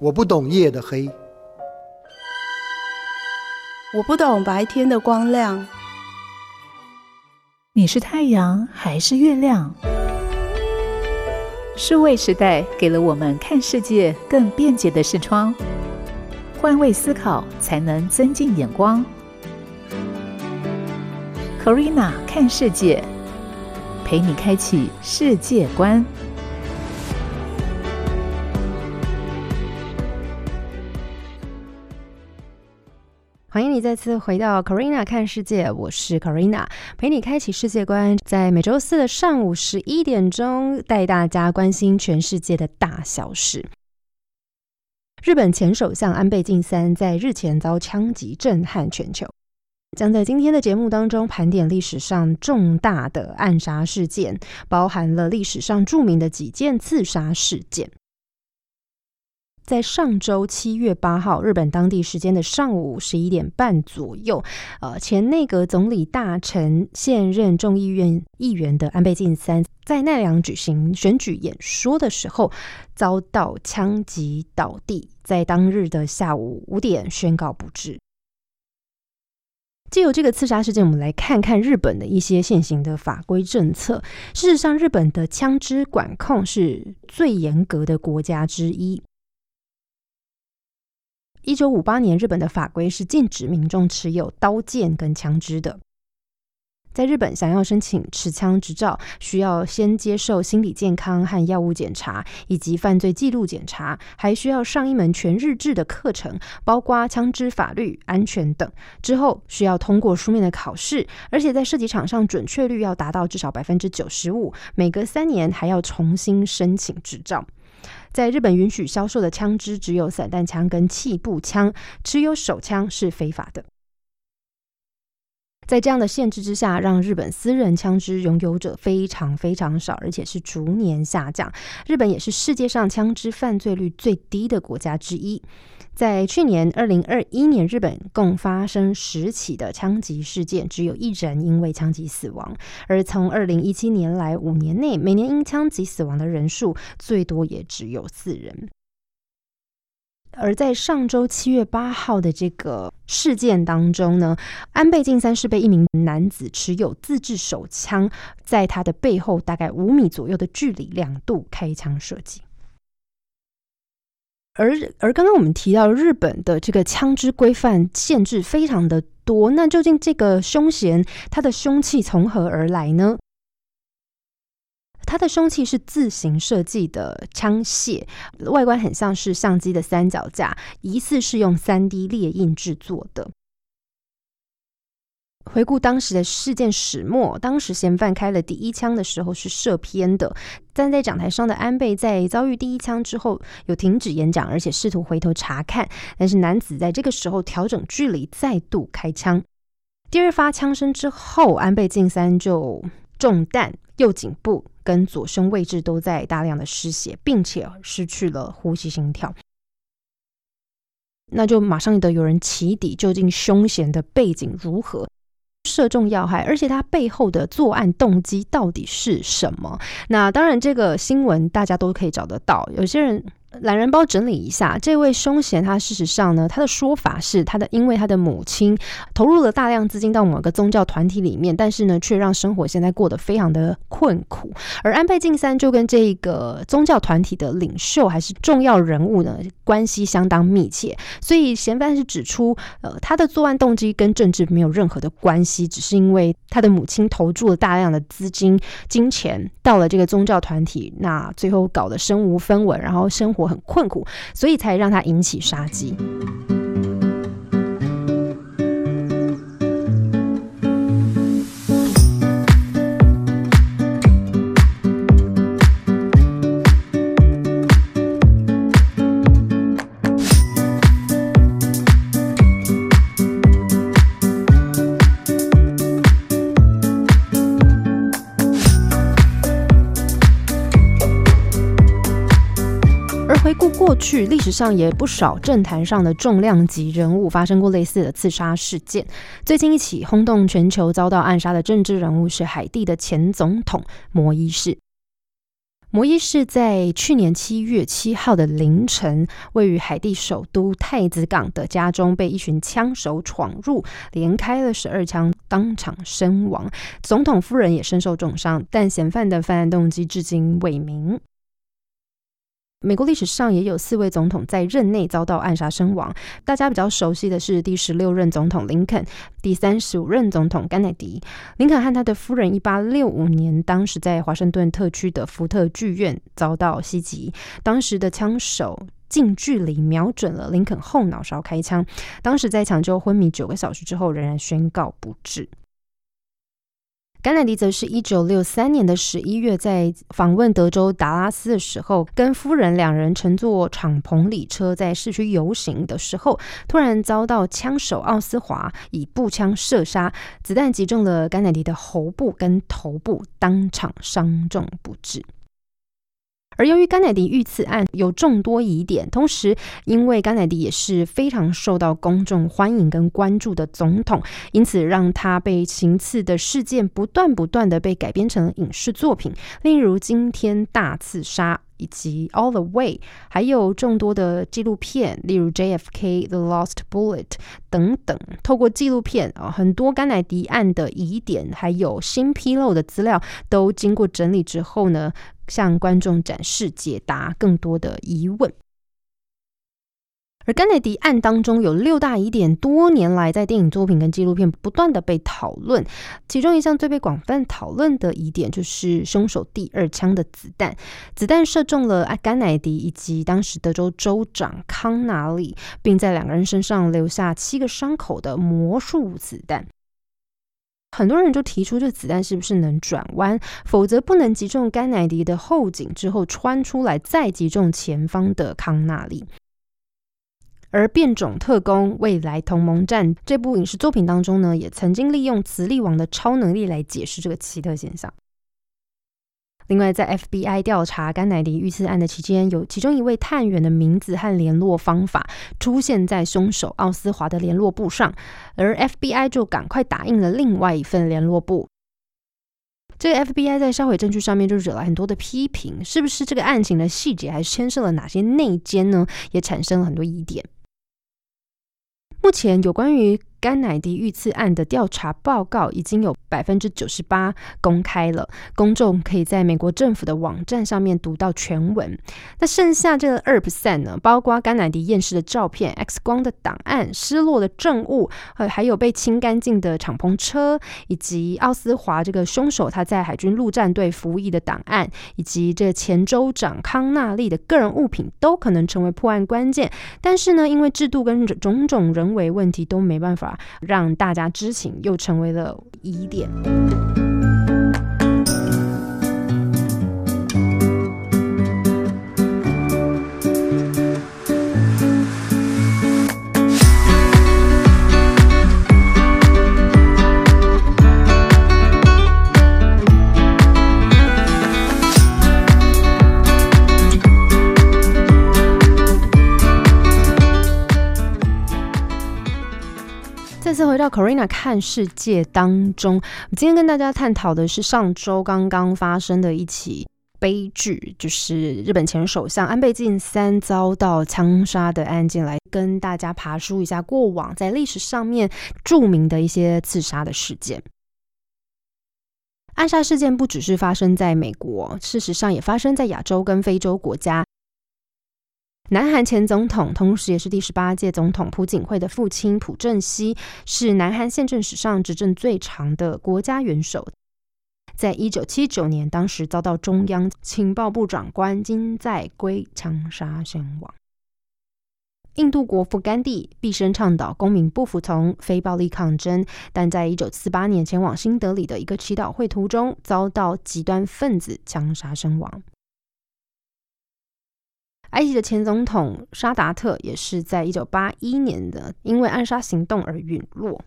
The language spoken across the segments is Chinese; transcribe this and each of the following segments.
我不懂夜的黑，我不懂白天的光亮。你是太阳还是月亮？数位时代给了我们看世界更便捷的视窗，换位思考才能增进眼光。Corina 看世界，陪你开启世界观。再次回到 Corina 看世界，我是 Corina，陪你开启世界观。在每周四的上午十一点钟，带大家关心全世界的大小事。日本前首相安倍晋三在日前遭枪击，震撼全球。将在今天的节目当中盘点历史上重大的暗杀事件，包含了历史上著名的几件刺杀事件。在上周七月八号，日本当地时间的上午十一点半左右，呃，前内阁总理大臣、现任众议院议员的安倍晋三在奈良举行选举演说的时候，遭到枪击倒地，在当日的下午五点宣告不治。借由这个刺杀事件，我们来看看日本的一些现行的法规政策。事实上，日本的枪支管控是最严格的国家之一。一九五八年，日本的法规是禁止民众持有刀剑跟枪支的。在日本，想要申请持枪执照，需要先接受心理健康和药物检查，以及犯罪记录检查，还需要上一门全日制的课程，包括枪支法律、安全等。之后需要通过书面的考试，而且在射击场上准确率要达到至少百分之九十五。每隔三年还要重新申请执照。在日本，允许销售的枪支只有散弹枪跟气步枪，持有手枪是非法的。在这样的限制之下，让日本私人枪支拥有者非常非常少，而且是逐年下降。日本也是世界上枪支犯罪率最低的国家之一。在去年二零二一年，日本共发生十起的枪击事件，只有一人因为枪击死亡。而从二零一七年来五年内，每年因枪击死亡的人数最多也只有四人。而在上周七月八号的这个事件当中呢，安倍晋三是被一名男子持有自制手枪，在他的背后大概五米左右的距离两度开枪射击。而而刚刚我们提到日本的这个枪支规范限制非常的多，那究竟这个凶嫌他的凶器从何而来呢？他的凶器是自行设计的枪械，外观很像是相机的三脚架，疑似是用三 D 列印制作的。回顾当时的事件始末，当时嫌犯开了第一枪的时候是射偏的。站在讲台上的安倍在遭遇第一枪之后，有停止演讲，而且试图回头查看。但是男子在这个时候调整距离，再度开枪。第二发枪声之后，安倍晋三就中弹，右颈部跟左胸位置都在大量的失血，并且失去了呼吸心跳。那就马上得有人起底，究竟凶嫌的背景如何？射中要害，而且他背后的作案动机到底是什么？那当然，这个新闻大家都可以找得到。有些人。懒人包整理一下，这位凶嫌他事实上呢，他的说法是他的，因为他的母亲投入了大量资金到某个宗教团体里面，但是呢，却让生活现在过得非常的困苦。而安倍晋三就跟这个宗教团体的领袖还是重要人物呢，关系相当密切。所以嫌犯是指出，呃，他的作案动机跟政治没有任何的关系，只是因为他的母亲投注了大量的资金、金钱到了这个宗教团体，那最后搞得身无分文，然后生活。我很困苦，所以才让他引起杀机。过去历史上也不少政坛上的重量级人物发生过类似的刺杀事件。最近一起轰动全球、遭到暗杀的政治人物是海地的前总统摩伊士。摩伊士在去年七月七号的凌晨，位于海地首都太子港的家中被一群枪手闯入，连开了十二枪，当场身亡。总统夫人也身受重伤，但嫌犯的犯案动机至今未明。美国历史上也有四位总统在任内遭到暗杀身亡，大家比较熟悉的是第十六任总统林肯，第三十五任总统甘乃迪。林肯和他的夫人一八六五年，当时在华盛顿特区的福特剧院遭到袭击，当时的枪手近距离瞄准了林肯后脑勺开枪，当时在抢救昏迷九个小时之后，仍然宣告不治。甘乃迪则是一九六三年的十一月，在访问德州达拉斯的时候，跟夫人两人乘坐敞篷礼车在市区游行的时候，突然遭到枪手奥斯华以步枪射杀，子弹击中了甘乃迪的喉部跟头部，当场伤重不治。而由于甘乃迪遇刺案有众多疑点，同时因为甘乃迪也是非常受到公众欢迎跟关注的总统，因此让他被行刺的事件不断不断的被改编成影视作品，例如《惊天大刺杀》以及《All the Way》，还有众多的纪录片，例如《JFK: The Lost Bullet》等等。透过纪录片啊，很多甘乃迪案的疑点还有新披露的资料，都经过整理之后呢。向观众展示、解答更多的疑问。而甘乃迪案当中有六大疑点，多年来在电影作品跟纪录片不断的被讨论。其中一项最被广泛讨论的疑点，就是凶手第二枪的子弹，子弹射中了甘乃迪以及当时德州州长康纳利，并在两个人身上留下七个伤口的魔术子弹。很多人就提出，这子弹是不是能转弯，否则不能击中甘乃迪的后颈之后穿出来，再击中前方的康纳利。而《变种特工：未来同盟战》这部影视作品当中呢，也曾经利用磁力王的超能力来解释这个奇特现象。另外，在 FBI 调查甘乃迪遇刺案的期间，有其中一位探员的名字和联络方法出现在凶手奥斯华的联络簿上，而 FBI 就赶快打印了另外一份联络簿。这个 FBI 在销毁证据上面就惹来很多的批评，是不是这个案情的细节还牵涉了哪些内奸呢？也产生了很多疑点。目前有关于。甘乃迪遇刺案的调查报告已经有百分之九十八公开了，公众可以在美国政府的网站上面读到全文。那剩下这个二 percent 呢，包括甘乃迪验尸的照片、X 光的档案、失落的证物，呃，还有被清干净的敞篷车，以及奥斯华这个凶手他在海军陆战队服役的档案，以及这前州长康纳利的个人物品，都可能成为破案关键。但是呢，因为制度跟种种人为问题，都没办法。让大家知情，又成为了疑点。到 Corina 看世界当中，今天跟大家探讨的是上周刚刚发生的一起悲剧，就是日本前首相安倍晋三遭到枪杀的案件，来跟大家爬梳一下过往在历史上面著名的一些刺杀的事件。暗杀事件不只是发生在美国，事实上也发生在亚洲跟非洲国家。南韩前总统，同时也是第十八届总统朴槿惠的父亲朴正熙，是南韩宪政史上执政最长的国家元首。在一九七九年，当时遭到中央情报部长官金在圭枪杀身亡。印度国父甘地毕生倡导公民不服从、非暴力抗争，但在一九四八年前往新德里的一个祈祷会途中，遭到极端分子枪杀身亡。埃及的前总统沙达特也是在一九八一年的，因为暗杀行动而陨落。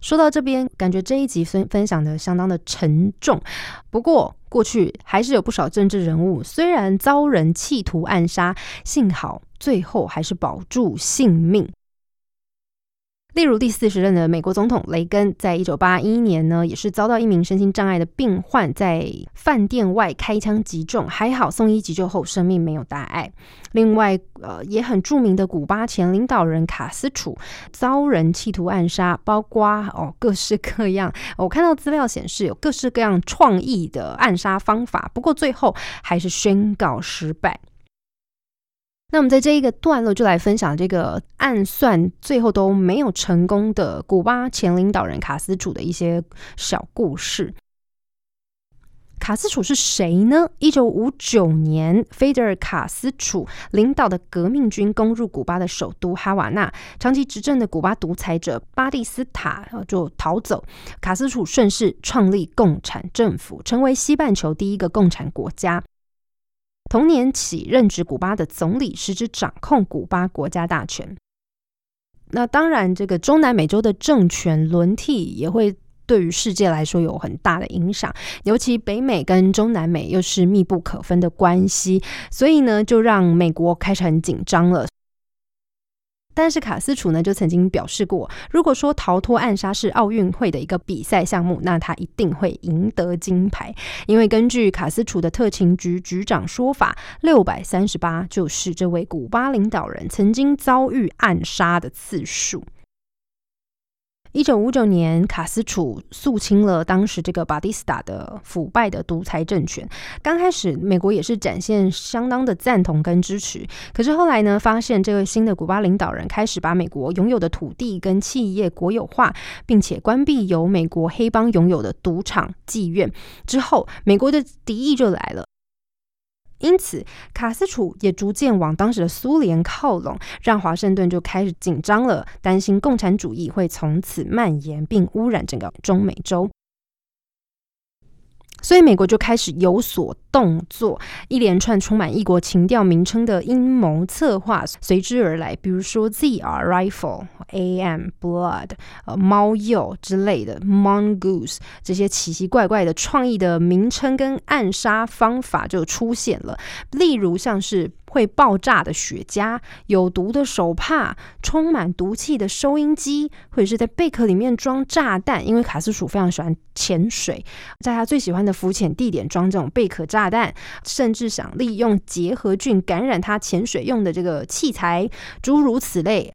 说到这边，感觉这一集分分享的相当的沉重。不过，过去还是有不少政治人物，虽然遭人企图暗杀，幸好最后还是保住性命。例如第四十任的美国总统雷根，在一九八一年呢，也是遭到一名身心障碍的病患在饭店外开枪击中，还好送医急救后生命没有大碍。另外，呃，也很著名的古巴前领导人卡斯楚遭人企图暗杀，包括哦各式各样。我看到资料显示有各式各样创意的暗杀方法，不过最后还是宣告失败。那我们在这一个段落就来分享这个暗算最后都没有成功的古巴前领导人卡斯楚的一些小故事。卡斯楚是谁呢？一九五九年，菲德尔·卡斯楚领导的革命军攻入古巴的首都哈瓦那，长期执政的古巴独裁者巴蒂斯塔就逃走，卡斯楚顺势创立共产政府，成为西半球第一个共产国家。同年起任职古巴的总理，实质掌控古巴国家大权。那当然，这个中南美洲的政权轮替也会对于世界来说有很大的影响，尤其北美跟中南美又是密不可分的关系，所以呢，就让美国开始很紧张了。但是卡斯楚呢，就曾经表示过，如果说逃脱暗杀是奥运会的一个比赛项目，那他一定会赢得金牌。因为根据卡斯楚的特勤局局长说法，六百三十八就是这位古巴领导人曾经遭遇暗杀的次数。一九五九年，卡斯楚肃清了当时这个巴蒂斯塔的腐败的独裁政权。刚开始，美国也是展现相当的赞同跟支持。可是后来呢，发现这位新的古巴领导人开始把美国拥有的土地跟企业国有化，并且关闭由美国黑帮拥有的赌场、妓院之后，美国的敌意就来了。因此，卡斯楚也逐渐往当时的苏联靠拢，让华盛顿就开始紧张了，担心共产主义会从此蔓延并污染整个中美洲。所以，美国就开始有所动作，一连串充满异国情调名称的阴谋策划随之而来，比如说 ZR Rifle、AM Blood、呃猫鼬之类的 Mongoose 这些奇奇怪怪的创意的名称跟暗杀方法就出现了，例如像是。会爆炸的雪茄、有毒的手帕、充满毒气的收音机，或者是在贝壳里面装炸弹。因为卡斯鼠非常喜欢潜水，在他最喜欢的浮潜地点装这种贝壳炸弹，甚至想利用结核菌感染他潜水用的这个器材，诸如此类。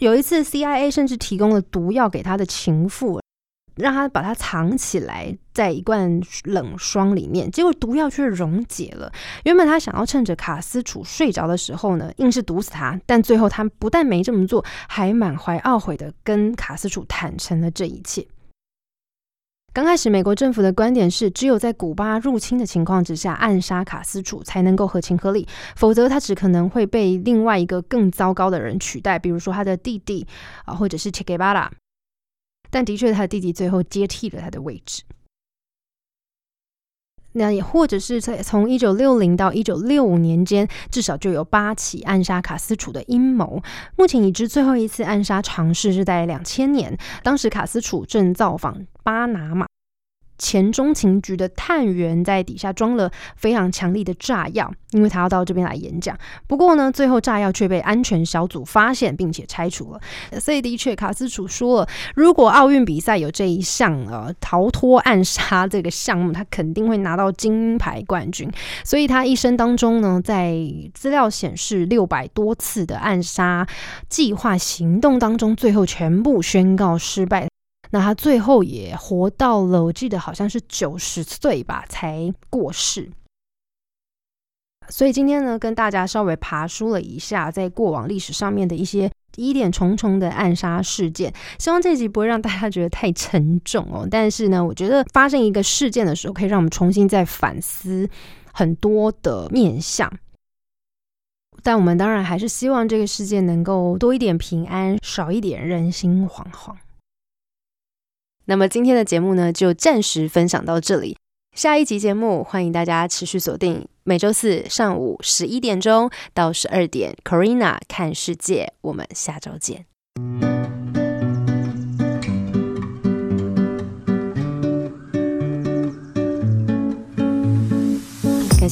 有一次，CIA 甚至提供了毒药给他的情妇。让他把它藏起来，在一罐冷霜里面，结果毒药却溶解了。原本他想要趁着卡斯楚睡着的时候呢，硬是毒死他，但最后他不但没这么做，还满怀懊悔的跟卡斯楚坦诚了这一切。刚开始，美国政府的观点是，只有在古巴入侵的情况之下，暗杀卡斯楚才能够合情合理，否则他只可能会被另外一个更糟糕的人取代，比如说他的弟弟啊，或者是切格巴拉。但的确，他的弟弟最后接替了他的位置。那也或者是在从一九六零到一九六五年间，至少就有八起暗杀卡斯楚的阴谋。目前已知最后一次暗杀尝试是在两千年，当时卡斯楚正造访巴拿马。前中情局的探员在底下装了非常强力的炸药，因为他要到这边来演讲。不过呢，最后炸药却被安全小组发现并且拆除了。所以的确，卡斯楚说了，如果奥运比赛有这一项呃逃脱暗杀这个项目，他肯定会拿到金牌冠军。所以他一生当中呢，在资料显示六百多次的暗杀计划行动当中，最后全部宣告失败。那他最后也活到了，我记得好像是九十岁吧才过世。所以今天呢，跟大家稍微爬梳了一下在过往历史上面的一些疑点重重的暗杀事件。希望这集不会让大家觉得太沉重哦。但是呢，我觉得发生一个事件的时候，可以让我们重新再反思很多的面相。但我们当然还是希望这个世界能够多一点平安，少一点人心惶惶。那么今天的节目呢，就暂时分享到这里。下一集节目，欢迎大家持续锁定每周四上午十一点钟到十二点，Corina 看世界。我们下周见。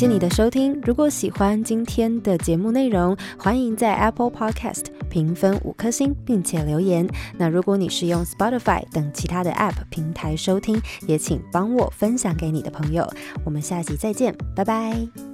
谢你的收听。如果喜欢今天的节目内容，欢迎在 Apple Podcast 评分五颗星，并且留言。那如果你是用 Spotify 等其他的 App 平台收听，也请帮我分享给你的朋友。我们下集再见，拜拜。